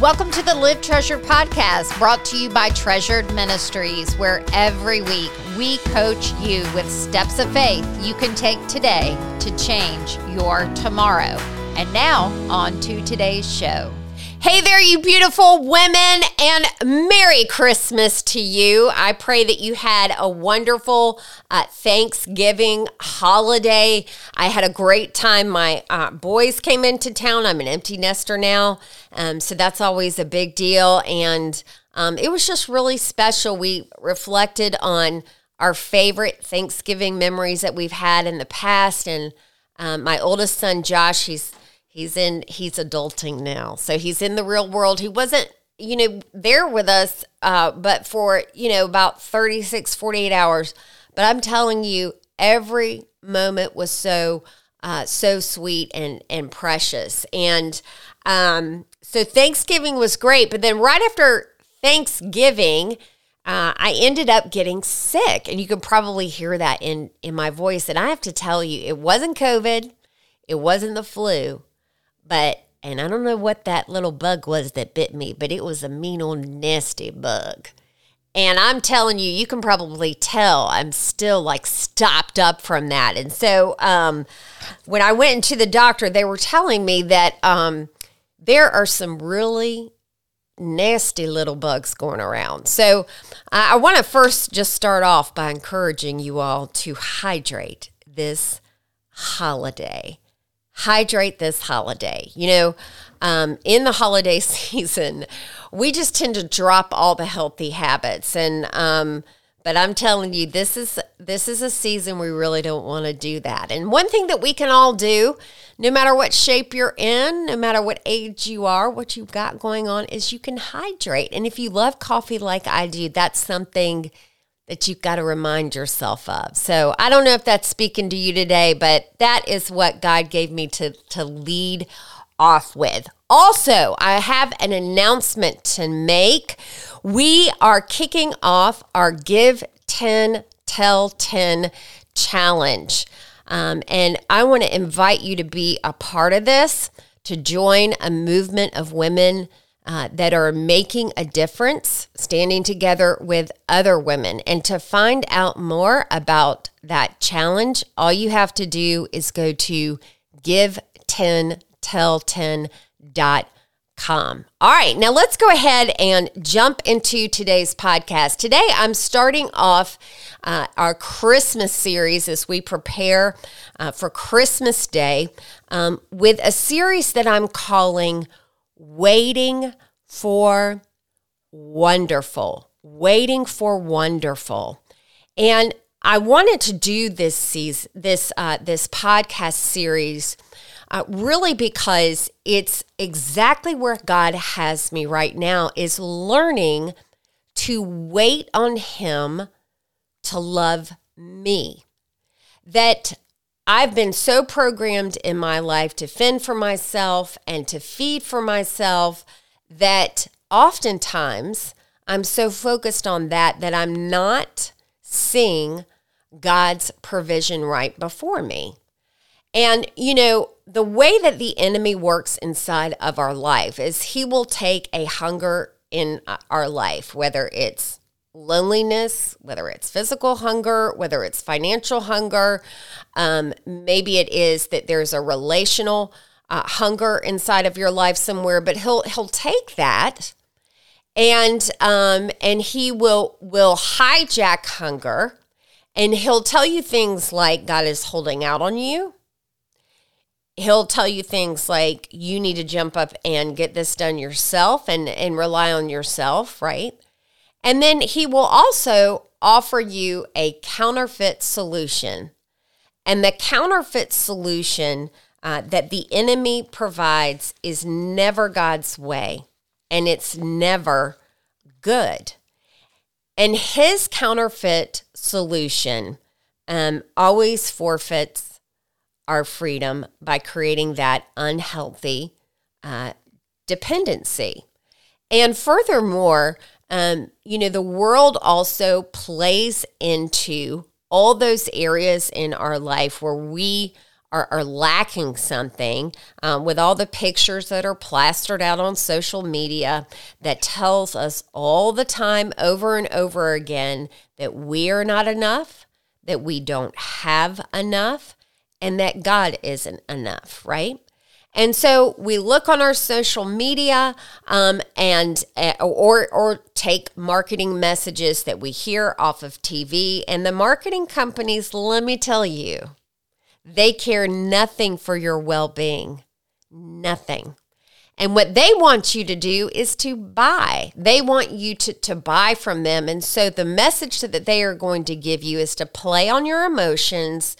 Welcome to the Live Treasured podcast, brought to you by Treasured Ministries, where every week we coach you with steps of faith you can take today to change your tomorrow. And now, on to today's show. Hey there, you beautiful women, and Merry Christmas to you. I pray that you had a wonderful uh, Thanksgiving holiday. I had a great time. My uh, boys came into town. I'm an empty nester now, um, so that's always a big deal. And um, it was just really special. We reflected on our favorite Thanksgiving memories that we've had in the past. And um, my oldest son, Josh, he's He's in he's adulting now. So he's in the real world. He wasn't, you know, there with us uh, but for, you know, about 36 48 hours. But I'm telling you every moment was so uh, so sweet and and precious. And um, so Thanksgiving was great, but then right after Thanksgiving, uh, I ended up getting sick, and you can probably hear that in in my voice. And I have to tell you, it wasn't COVID, it wasn't the flu, but and I don't know what that little bug was that bit me, but it was a mean old nasty bug. And I'm telling you, you can probably tell I'm still like stopped up from that. And so um, when I went into the doctor, they were telling me that um, there are some really nasty little bugs going around. So I want to first just start off by encouraging you all to hydrate this holiday hydrate this holiday. You know, um, in the holiday season, we just tend to drop all the healthy habits, and um, but I'm telling you, this is this is a season we really don't want to do that. And one thing that we can all do, no matter what shape you're in, no matter what age you are, what you've got going on, is you can hydrate. And if you love coffee like I do, that's something that you've got to remind yourself of. So I don't know if that's speaking to you today, but that is what God gave me to, to lead off with. Also, I have an announcement to make. We are kicking off our Give 10, Tell 10 challenge. Um, and I want to invite you to be a part of this, to join a movement of women uh, that are making a difference, standing together with other women. And to find out more about that challenge, all you have to do is go to give10tell10.com. All right, now let's go ahead and jump into today's podcast. Today, I'm starting off uh, our Christmas series as we prepare uh, for Christmas Day um, with a series that I'm calling waiting for wonderful, waiting for wonderful. And I wanted to do this season, this uh, this podcast series uh, really because it's exactly where God has me right now is learning to wait on Him to love me. That I've been so programmed in my life to fend for myself and to feed for myself that oftentimes I'm so focused on that that I'm not seeing God's provision right before me. And, you know, the way that the enemy works inside of our life is he will take a hunger in uh, our life, whether it's loneliness, whether it's physical hunger, whether it's financial hunger. Um, maybe it is that there's a relational uh, hunger inside of your life somewhere, but he'll he'll take that and um, and he will will hijack hunger and he'll tell you things like God is holding out on you. He'll tell you things like you need to jump up and get this done yourself and, and rely on yourself, right? And then he will also offer you a counterfeit solution. And the counterfeit solution uh, that the enemy provides is never God's way and it's never good. And his counterfeit solution um, always forfeits our freedom by creating that unhealthy uh, dependency. And furthermore, um, you know, the world also plays into all those areas in our life where we are, are lacking something um, with all the pictures that are plastered out on social media that tells us all the time over and over again that we are not enough that we don't have enough and that god isn't enough right and so we look on our social media um, and uh, or or take marketing messages that we hear off of TV and the marketing companies let me tell you they care nothing for your well-being nothing and what they want you to do is to buy. They want you to, to buy from them. And so the message that they are going to give you is to play on your emotions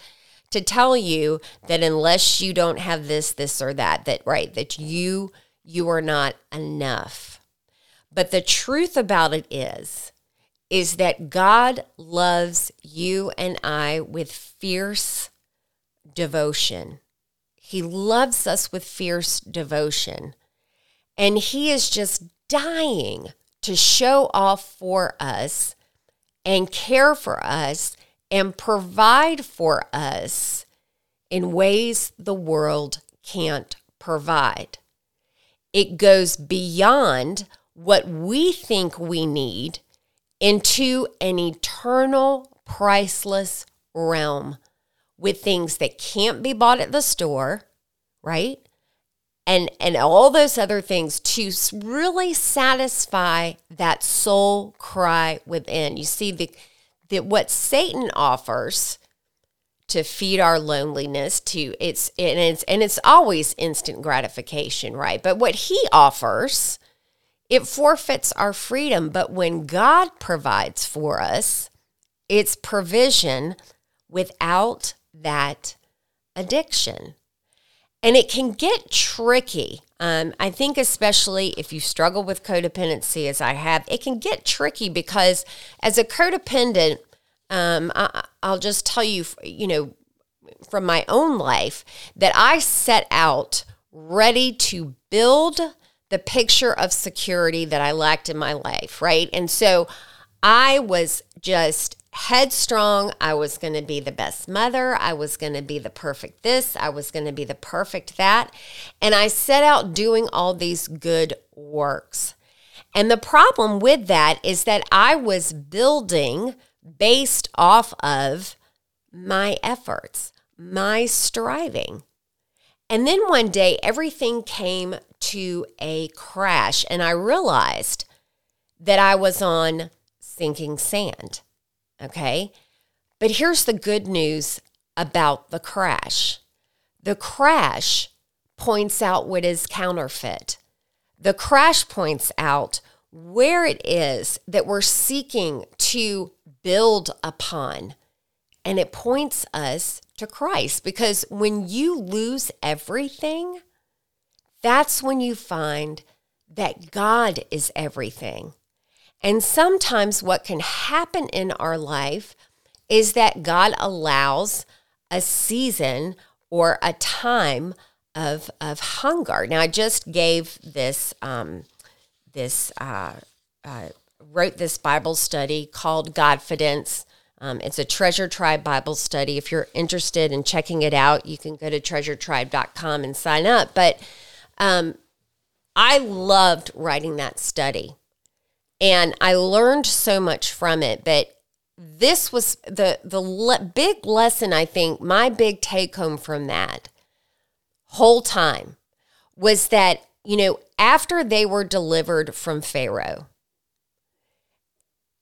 to tell you that unless you don't have this, this, or that, that right, that you you are not enough. But the truth about it is, is that God loves you and I with fierce devotion. He loves us with fierce devotion. And He is just dying to show off for us and care for us and provide for us in ways the world can't provide. It goes beyond what we think we need into an eternal, priceless realm with things that can't be bought at the store, right? And, and all those other things to really satisfy that soul cry within. You see, the, that what Satan offers to feed our loneliness to it's and it's and it's always instant gratification, right? But what he offers, it forfeits our freedom, but when God provides for us, it's provision without that addiction. And it can get tricky. Um, I think, especially if you struggle with codependency, as I have, it can get tricky because as a codependent, um, I, I'll just tell you, you know, from my own life, that I set out ready to build the picture of security that I lacked in my life, right? And so I was just headstrong. I was going to be the best mother. I was going to be the perfect this. I was going to be the perfect that. And I set out doing all these good works. And the problem with that is that I was building based off of my efforts, my striving. And then one day, everything came to a crash, and I realized that I was on sinking sand. Okay. But here's the good news about the crash the crash points out what is counterfeit. The crash points out where it is that we're seeking to build upon. And it points us to Christ because when you lose everything, that's when you find that God is everything. And sometimes what can happen in our life is that God allows a season or a time of, of hunger. Now, I just gave this, um, this uh, uh, wrote this Bible study called Godfidence. Um, it's a Treasure Tribe Bible study. If you're interested in checking it out, you can go to treasuretribe.com and sign up. But um, I loved writing that study and I learned so much from it. But this was the the le- big lesson. I think my big take home from that whole time was that you know after they were delivered from Pharaoh,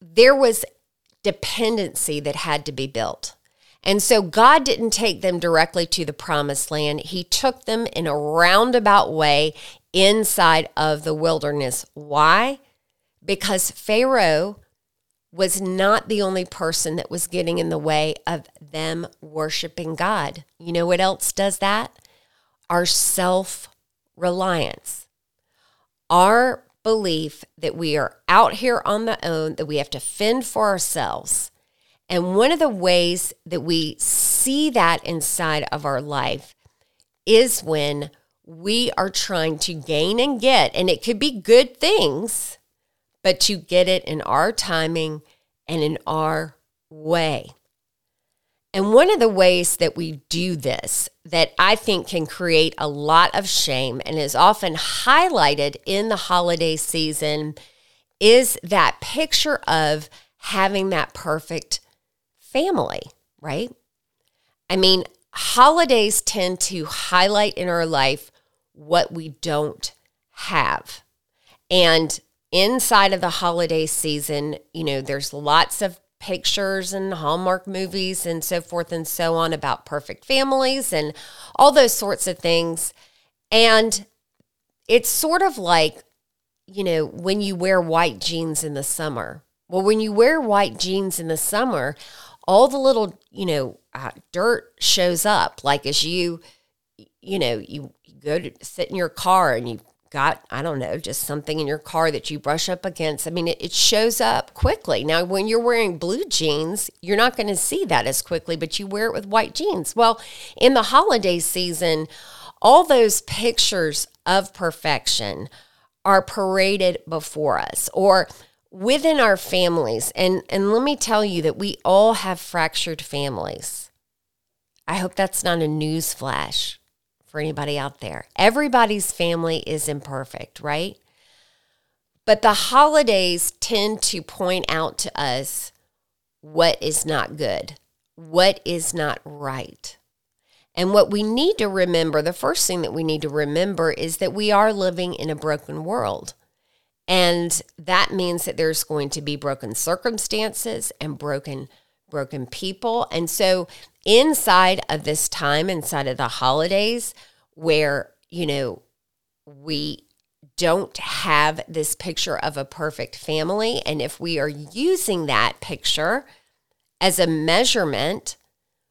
there was dependency that had to be built. And so God didn't take them directly to the promised land. He took them in a roundabout way inside of the wilderness. Why? Because Pharaoh was not the only person that was getting in the way of them worshiping God. You know what else does that? Our self reliance. Our belief that we are out here on the own, that we have to fend for ourselves. And one of the ways that we see that inside of our life is when we are trying to gain and get, and it could be good things but to get it in our timing and in our way. And one of the ways that we do this that I think can create a lot of shame and is often highlighted in the holiday season is that picture of having that perfect family, right? I mean, holidays tend to highlight in our life what we don't have. And inside of the holiday season, you know, there's lots of pictures and Hallmark movies and so forth and so on about perfect families and all those sorts of things. And it's sort of like, you know, when you wear white jeans in the summer. Well, when you wear white jeans in the summer, all the little, you know, uh, dirt shows up. Like as you, you know, you, you go to sit in your car and you got, I don't know, just something in your car that you brush up against. I mean, it, it shows up quickly. Now, when you're wearing blue jeans, you're not going to see that as quickly, but you wear it with white jeans. Well, in the holiday season, all those pictures of perfection are paraded before us or within our families. And, and let me tell you that we all have fractured families. I hope that's not a news flash for anybody out there. Everybody's family is imperfect, right? But the holidays tend to point out to us what is not good, what is not right. And what we need to remember, the first thing that we need to remember is that we are living in a broken world. And that means that there's going to be broken circumstances and broken broken people. And so inside of this time, inside of the holidays, where, you know, we don't have this picture of a perfect family. And if we are using that picture as a measurement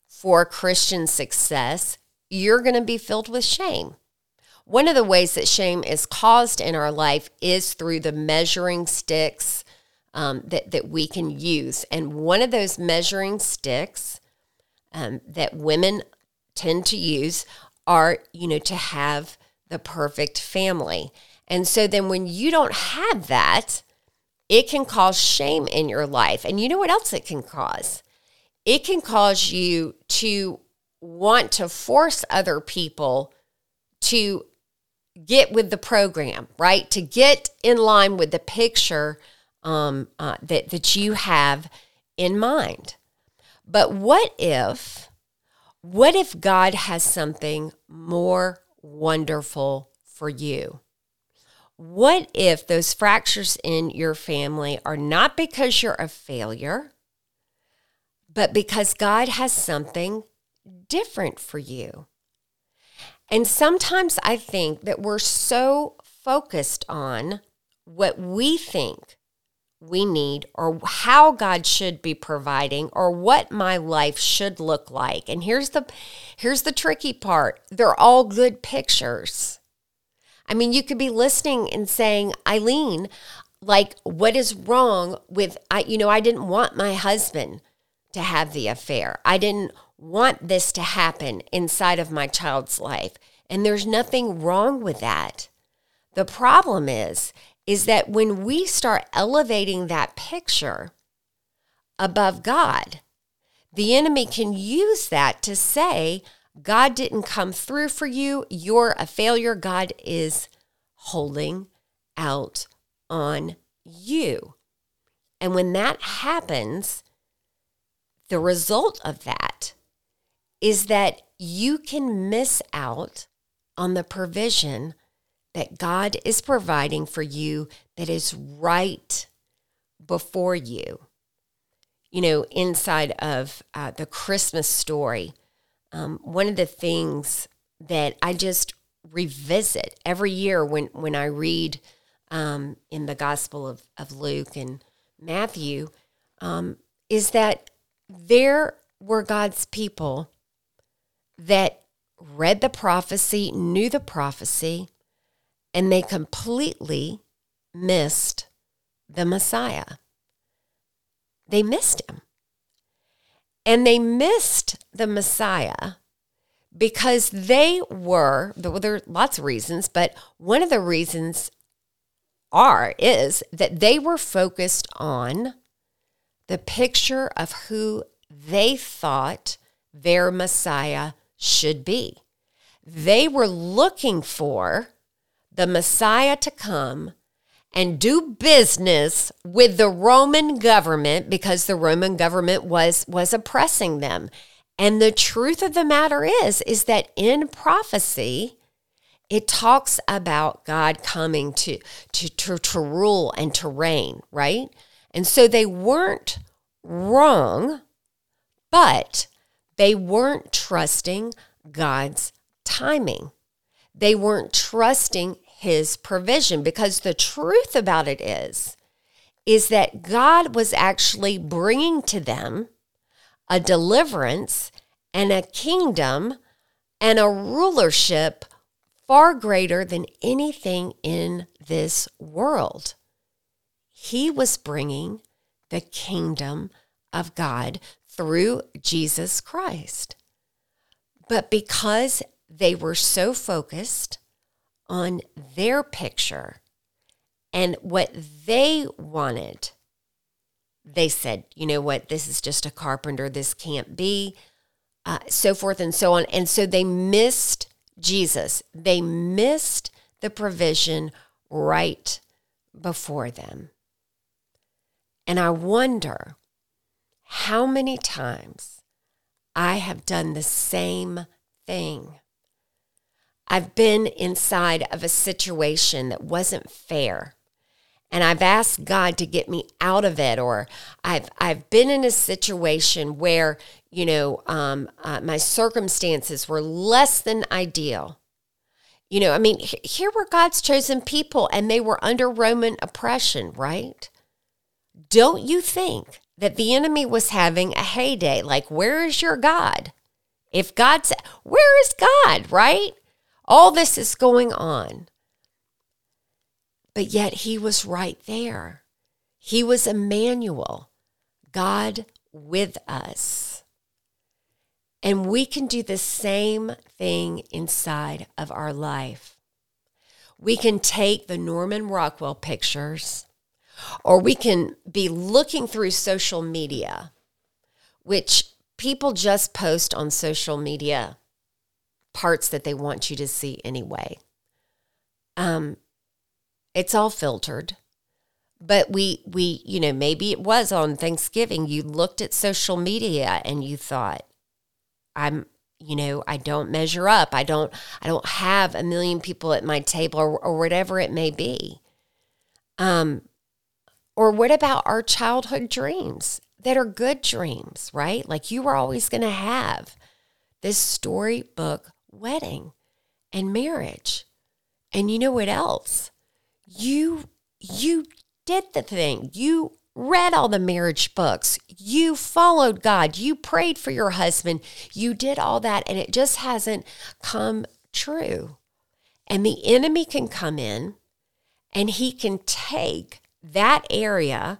for Christian success, you're going to be filled with shame. One of the ways that shame is caused in our life is through the measuring sticks um, that, that we can use. And one of those measuring sticks um, that women tend to use are, you know, to have the perfect family. And so then when you don't have that, it can cause shame in your life. And you know what else it can cause? It can cause you to want to force other people to get with the program, right? To get in line with the picture um, uh, that that you have in mind. But what if, what if God has something more wonderful for you? What if those fractures in your family are not because you're a failure, but because God has something different for you? And sometimes I think that we're so focused on what we think we need or how God should be providing or what my life should look like. And here's the here's the tricky part. They're all good pictures. I mean, you could be listening and saying, "Eileen, like what is wrong with I you know, I didn't want my husband to have the affair. I didn't want this to happen inside of my child's life. And there's nothing wrong with that. The problem is is that when we start elevating that picture above God, the enemy can use that to say, God didn't come through for you. You're a failure. God is holding out on you. And when that happens, the result of that is that you can miss out on the provision that God is providing for you that is right before you. You know, inside of uh, the Christmas story, um, one of the things that I just revisit every year when, when I read um, in the Gospel of, of Luke and Matthew um, is that there were God's people that read the prophecy, knew the prophecy, and they completely missed the Messiah. They missed him. And they missed the Messiah because they were, well, there are lots of reasons, but one of the reasons are, is that they were focused on the picture of who they thought their Messiah should be. They were looking for the Messiah to come and do business with the Roman government because the Roman government was was oppressing them. And the truth of the matter is is that in prophecy it talks about God coming to, to, to, to rule and to reign, right? And so they weren't wrong, but they weren't trusting God's timing. They weren't trusting his provision because the truth about it is is that God was actually bringing to them a deliverance and a kingdom and a rulership far greater than anything in this world. He was bringing the kingdom of God through Jesus Christ. But because they were so focused on their picture and what they wanted, they said, you know what, this is just a carpenter, this can't be, uh, so forth and so on. And so they missed Jesus. They missed the provision right before them. And I wonder how many times I have done the same thing. I've been inside of a situation that wasn't fair. And I've asked God to get me out of it, or I've I've been in a situation where you know um, uh, my circumstances were less than ideal. You know, I mean, here were God's chosen people, and they were under Roman oppression, right? Don't you think that the enemy was having a heyday? Like, where is your God? If God's, where is God, right? All this is going on. But yet he was right there. He was Emmanuel, God with us. And we can do the same thing inside of our life. We can take the Norman Rockwell pictures, or we can be looking through social media, which people just post on social media parts that they want you to see anyway. Um, it's all filtered. But we we you know maybe it was on Thanksgiving you looked at social media and you thought I'm you know I don't measure up. I don't I don't have a million people at my table or, or whatever it may be. Um or what about our childhood dreams that are good dreams, right? Like you were always going to have this storybook wedding and marriage. And you know what else? You you did the thing. You read all the marriage books. You followed God. You prayed for your husband. You did all that and it just hasn't come true. And the enemy can come in and he can take that area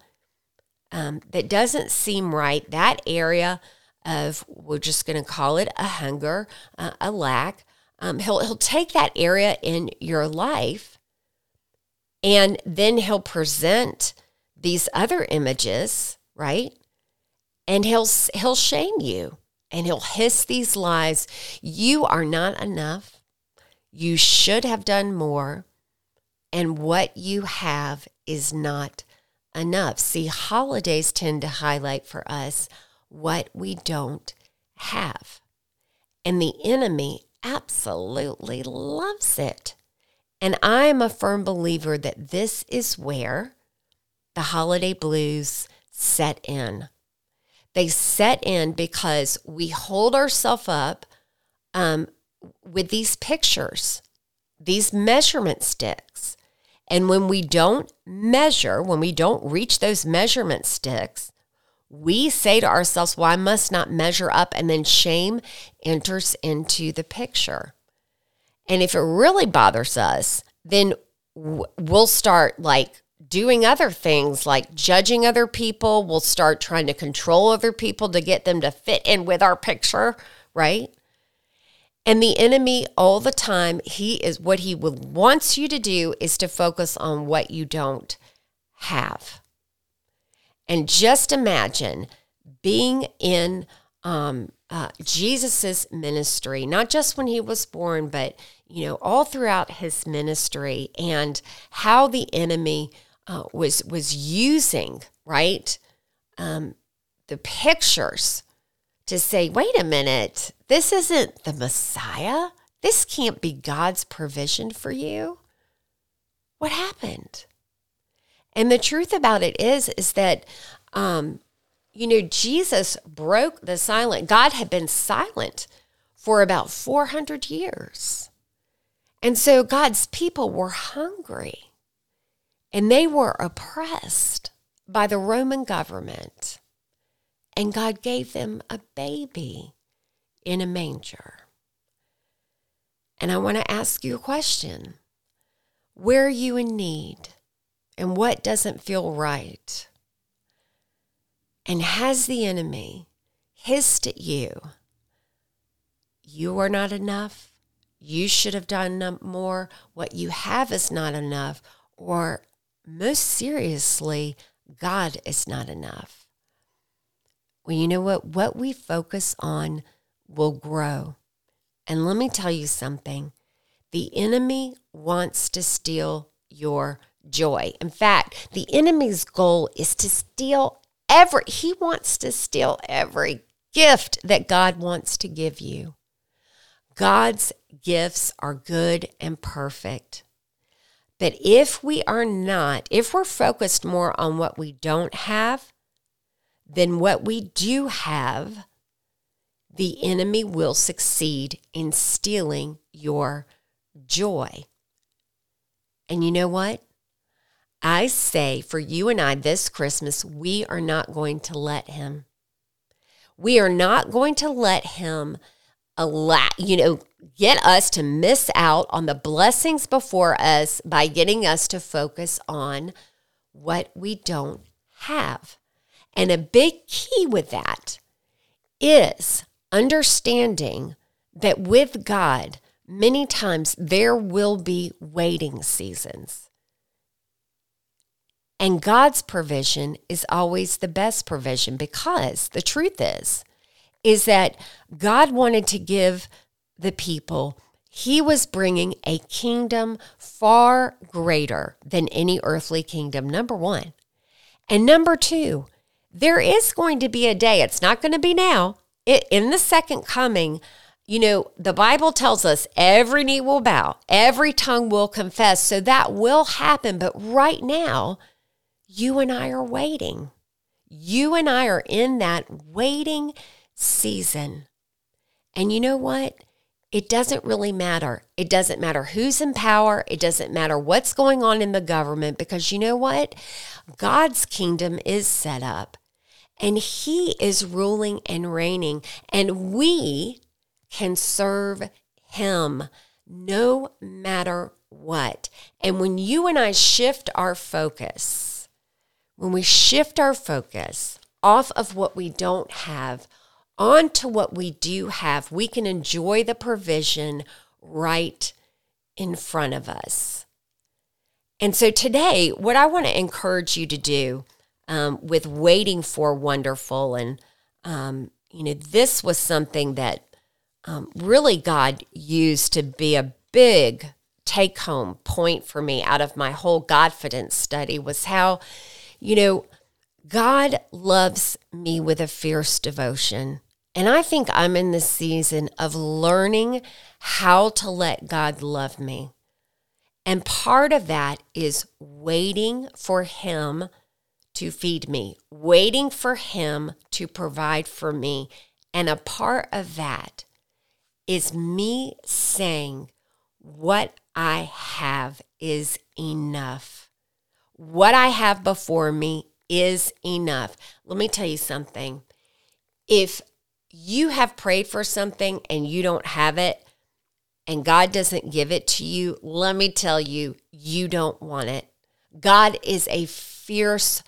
um, that doesn't seem right, that area of, we're just going to call it a hunger, uh, a lack. Um, he'll, he'll take that area in your life and then he'll present these other images, right? And he'll, he'll shame you and he'll hiss these lies. You are not enough. You should have done more. And what you have is not enough. See, holidays tend to highlight for us what we don't have. And the enemy absolutely loves it. And I am a firm believer that this is where the holiday blues set in. They set in because we hold ourselves up um, with these pictures, these measurement sticks. And when we don't measure, when we don't reach those measurement sticks, we say to ourselves, well, I must not measure up. And then shame enters into the picture. And if it really bothers us, then we'll start like doing other things like judging other people. We'll start trying to control other people to get them to fit in with our picture, right? And the enemy, all the time, he is what he wants you to do is to focus on what you don't have. And just imagine being in um, uh, Jesus's ministry, not just when he was born, but you know all throughout his ministry, and how the enemy uh, was was using right um, the pictures to say, wait a minute, this isn't the Messiah. This can't be God's provision for you. What happened? And the truth about it is, is that um, you know, Jesus broke the silent. God had been silent for about 400 years. And so God's people were hungry and they were oppressed by the Roman government. And God gave them a baby in a manger. And I want to ask you a question Where are you in need? And what doesn't feel right? And has the enemy hissed at you, you are not enough, you should have done more, what you have is not enough, or most seriously, God is not enough. Well, you know what? What we focus on will grow. And let me tell you something the enemy wants to steal your joy. In fact, the enemy's goal is to steal every, he wants to steal every gift that God wants to give you. God's gifts are good and perfect. But if we are not, if we're focused more on what we don't have than what we do have, the enemy will succeed in stealing your joy. And you know what? I say for you and I this Christmas, we are not going to let him. We are not going to let him allow, you know, get us to miss out on the blessings before us by getting us to focus on what we don't have. And a big key with that is understanding that with God, many times there will be waiting seasons. And God's provision is always the best provision because the truth is, is that God wanted to give the people, He was bringing a kingdom far greater than any earthly kingdom, number one. And number two, there is going to be a day, it's not going to be now, it, in the second coming. You know, the Bible tells us every knee will bow, every tongue will confess. So that will happen. But right now, you and I are waiting. You and I are in that waiting season. And you know what? It doesn't really matter. It doesn't matter who's in power. It doesn't matter what's going on in the government because you know what? God's kingdom is set up and He is ruling and reigning, and we can serve Him no matter what. And when you and I shift our focus, when we shift our focus off of what we don't have onto what we do have, we can enjoy the provision right in front of us. And so today, what I want to encourage you to do um, with waiting for wonderful, and um, you know, this was something that um, really God used to be a big take home point for me out of my whole Godfidence study was how you know, God loves me with a fierce devotion. And I think I'm in the season of learning how to let God love me. And part of that is waiting for Him to feed me, waiting for Him to provide for me. And a part of that is me saying, What I have is enough. What I have before me is enough. Let me tell you something. If you have prayed for something and you don't have it, and God doesn't give it to you, let me tell you, you don't want it. God is a fierce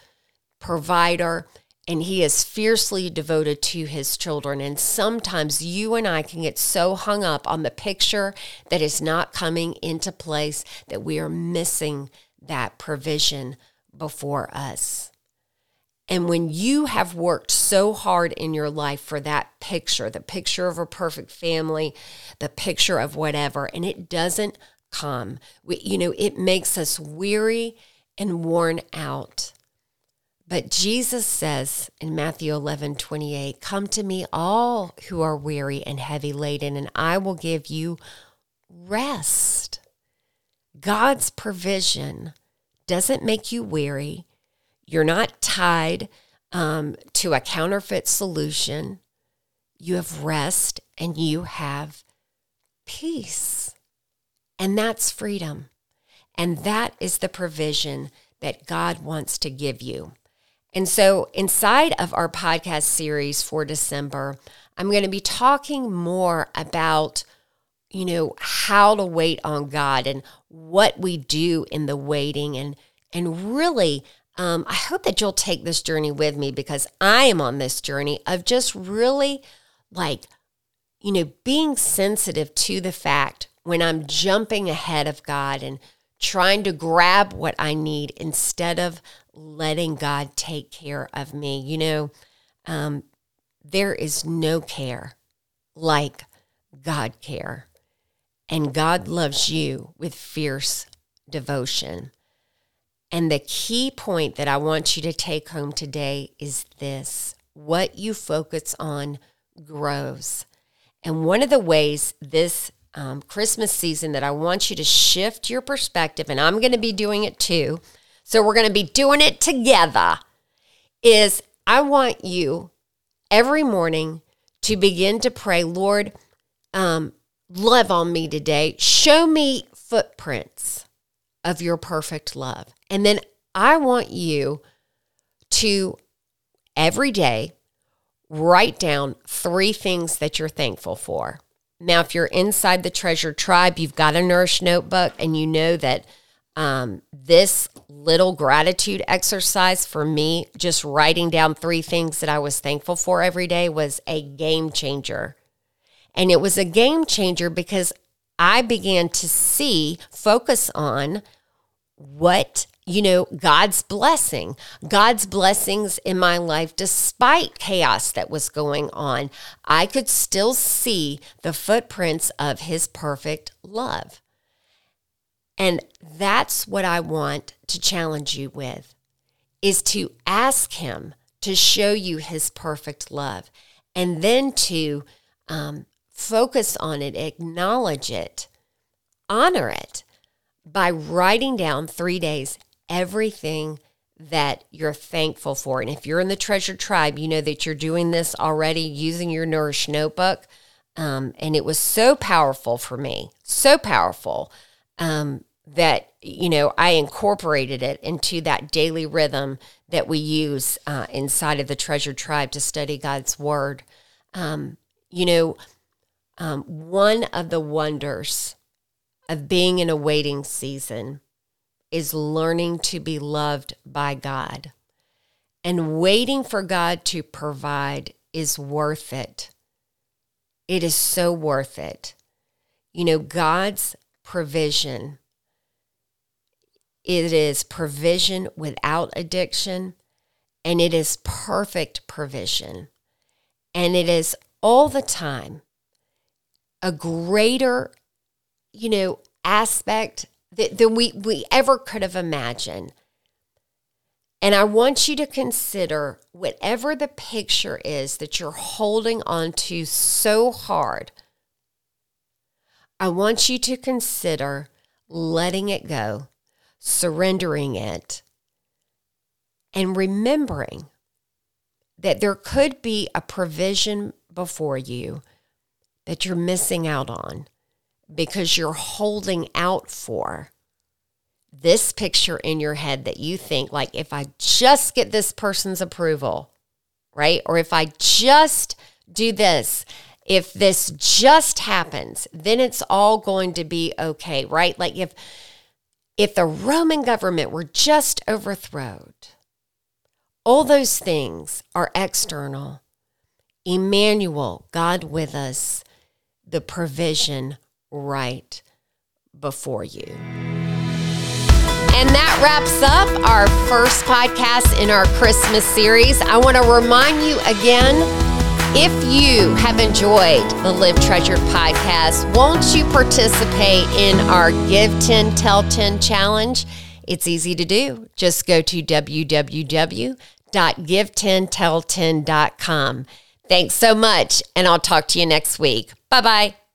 provider and he is fiercely devoted to his children. And sometimes you and I can get so hung up on the picture that is not coming into place that we are missing that provision before us. And when you have worked so hard in your life for that picture, the picture of a perfect family, the picture of whatever, and it doesn't come, we, you know, it makes us weary and worn out. But Jesus says in Matthew 11, 28, Come to me, all who are weary and heavy laden, and I will give you rest. God's provision doesn't make you weary. You're not tied um, to a counterfeit solution. You have rest and you have peace. And that's freedom. And that is the provision that God wants to give you. And so, inside of our podcast series for December, I'm going to be talking more about, you know, how to wait on God and what we do in the waiting and and really um, I hope that you'll take this journey with me because I am on this journey of just really like, you know, being sensitive to the fact when I'm jumping ahead of God and trying to grab what I need instead of letting God take care of me. You know, um, there is no care like God care. And God loves you with fierce devotion. And the key point that I want you to take home today is this what you focus on grows. And one of the ways this um, Christmas season that I want you to shift your perspective, and I'm going to be doing it too. So we're going to be doing it together. Is I want you every morning to begin to pray, Lord, um, love on me today. Show me footprints of your perfect love. And then I want you to every day write down three things that you're thankful for. Now, if you're inside the treasure tribe, you've got a Nourish notebook and you know that um, this little gratitude exercise for me, just writing down three things that I was thankful for every day, was a game changer. And it was a game changer because I began to see, focus on what you know, God's blessing, God's blessings in my life, despite chaos that was going on, I could still see the footprints of His perfect love. And that's what I want to challenge you with is to ask him to show you his perfect love and then to um, focus on it, acknowledge it, honor it by writing down three days everything that you're thankful for. And if you're in the treasure tribe, you know that you're doing this already using your Nourish notebook. Um, and it was so powerful for me, so powerful um, that, you know, I incorporated it into that daily rhythm that we use uh, inside of the treasure tribe to study God's word. Um, you know, um, one of the wonders of being in a waiting season is learning to be loved by God. And waiting for God to provide is worth it. It is so worth it. You know, God's provision, it is provision without addiction, and it is perfect provision. And it is all the time a greater, you know, aspect that, than we, we ever could have imagined. And I want you to consider whatever the picture is that you're holding on to so hard. I want you to consider letting it go, surrendering it, and remembering that there could be a provision before you that you're missing out on because you're holding out for this picture in your head that you think, like, if I just get this person's approval, right? Or if I just do this, if this just happens, then it's all going to be okay, right? Like if if the Roman government were just overthrown, all those things are external. Emmanuel, God with us, the provision right before you. And that wraps up our first podcast in our Christmas series. I want to remind you again if you have enjoyed the Live Treasured podcast, won't you participate in our Give 10 Tell 10 challenge? It's easy to do. Just go to www.give10tell10.com. Thanks so much, and I'll talk to you next week. Bye bye.